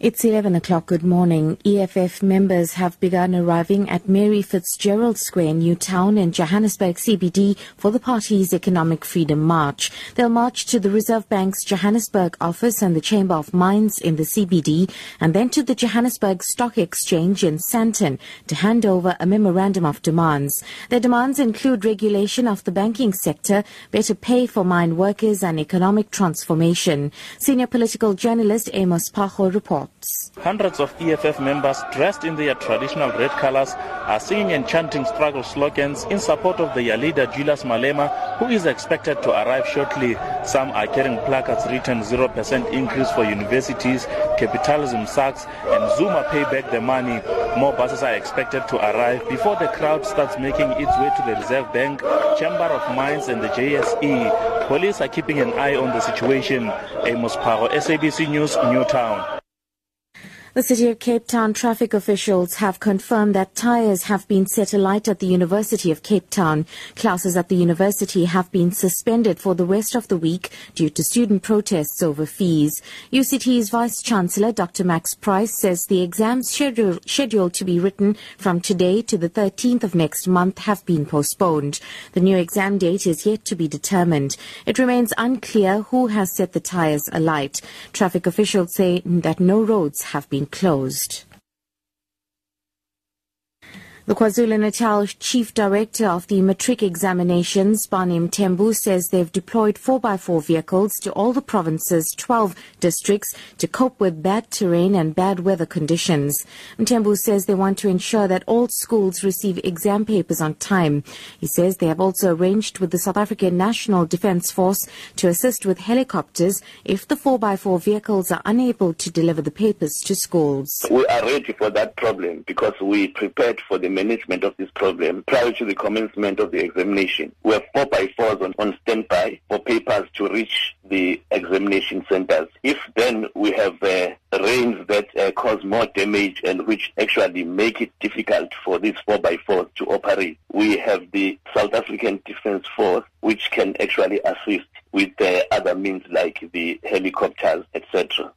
It's 11 o'clock. Good morning. EFF members have begun arriving at Mary Fitzgerald Square in Newtown in Johannesburg CBD for the party's Economic Freedom March. They'll march to the Reserve Bank's Johannesburg office and the Chamber of Mines in the CBD and then to the Johannesburg Stock Exchange in Sandton to hand over a memorandum of demands. Their demands include regulation of the banking sector, better pay for mine workers and economic transformation. Senior political journalist Amos Pacho reports. Hundreds of EFF members dressed in their traditional red colors are singing and chanting struggle slogans in support of their leader Julius Malema, who is expected to arrive shortly. Some are carrying placards written 0% increase for universities, capitalism sucks, and Zuma pay back the money. More buses are expected to arrive before the crowd starts making its way to the Reserve Bank, Chamber of Mines, and the JSE. Police are keeping an eye on the situation. Amos Pacho, SABC News, Newtown. The City of Cape Town traffic officials have confirmed that tyres have been set alight at the University of Cape Town. Classes at the university have been suspended for the rest of the week due to student protests over fees. UCT's Vice Chancellor Dr. Max Price says the exams schedule, scheduled to be written from today to the 13th of next month have been postponed. The new exam date is yet to be determined. It remains unclear who has set the tyres alight. Traffic officials say that no roads have been closed. The KwaZulu-Natal Chief Director of the Matric Examinations, Barney Mthembu, says they've deployed 4x4 vehicles to all the province's 12 districts to cope with bad terrain and bad weather conditions. Mthembu says they want to ensure that all schools receive exam papers on time. He says they have also arranged with the South African National Defence Force to assist with helicopters if the 4x4 vehicles are unable to deliver the papers to schools. We are ready for that problem because we prepared for the management of this problem prior to the commencement of the examination. We have four by fours on, on standby for papers to reach the examination centers. If then we have uh, rains that uh, cause more damage and which actually make it difficult for these four by fours to operate, we have the South African Defence Force which can actually assist with uh, other means like the helicopters, etc.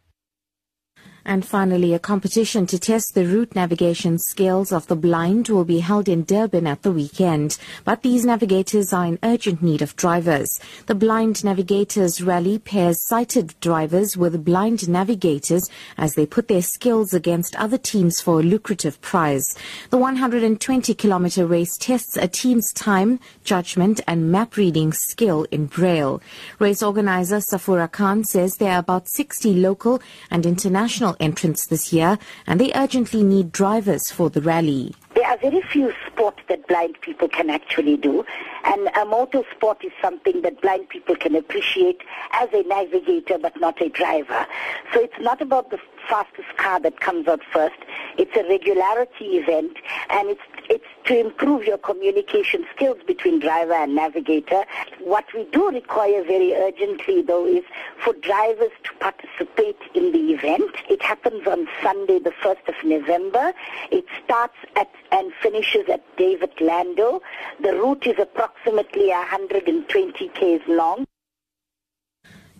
And finally, a competition to test the route navigation skills of the blind will be held in Durban at the weekend. But these navigators are in urgent need of drivers. The Blind Navigators Rally pairs sighted drivers with blind navigators as they put their skills against other teams for a lucrative prize. The 120 kilometer race tests a team's time, judgment and map reading skill in Braille. Race organizer Safura Khan says there are about 60 local and international entrants this year and they urgently need drivers for the rally. There are very few sports that blind people can actually do, and a motor sport is something that blind people can appreciate as a navigator but not a driver. So it's not about the fastest car that comes out first. It's a regularity event, and it's it's to improve your communication skills between driver and navigator. What we do require very urgently, though, is for drivers to participate in the event. It happens on Sunday, the 1st of November. It starts at and finishes at David Lando. The route is approximately 120 k's long.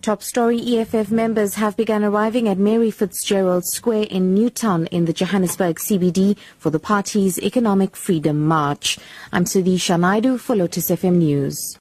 Top story EFF members have begun arriving at Mary Fitzgerald Square in Newtown in the Johannesburg CBD for the party's Economic Freedom March. I'm Sudisha Naidu for Lotus FM News.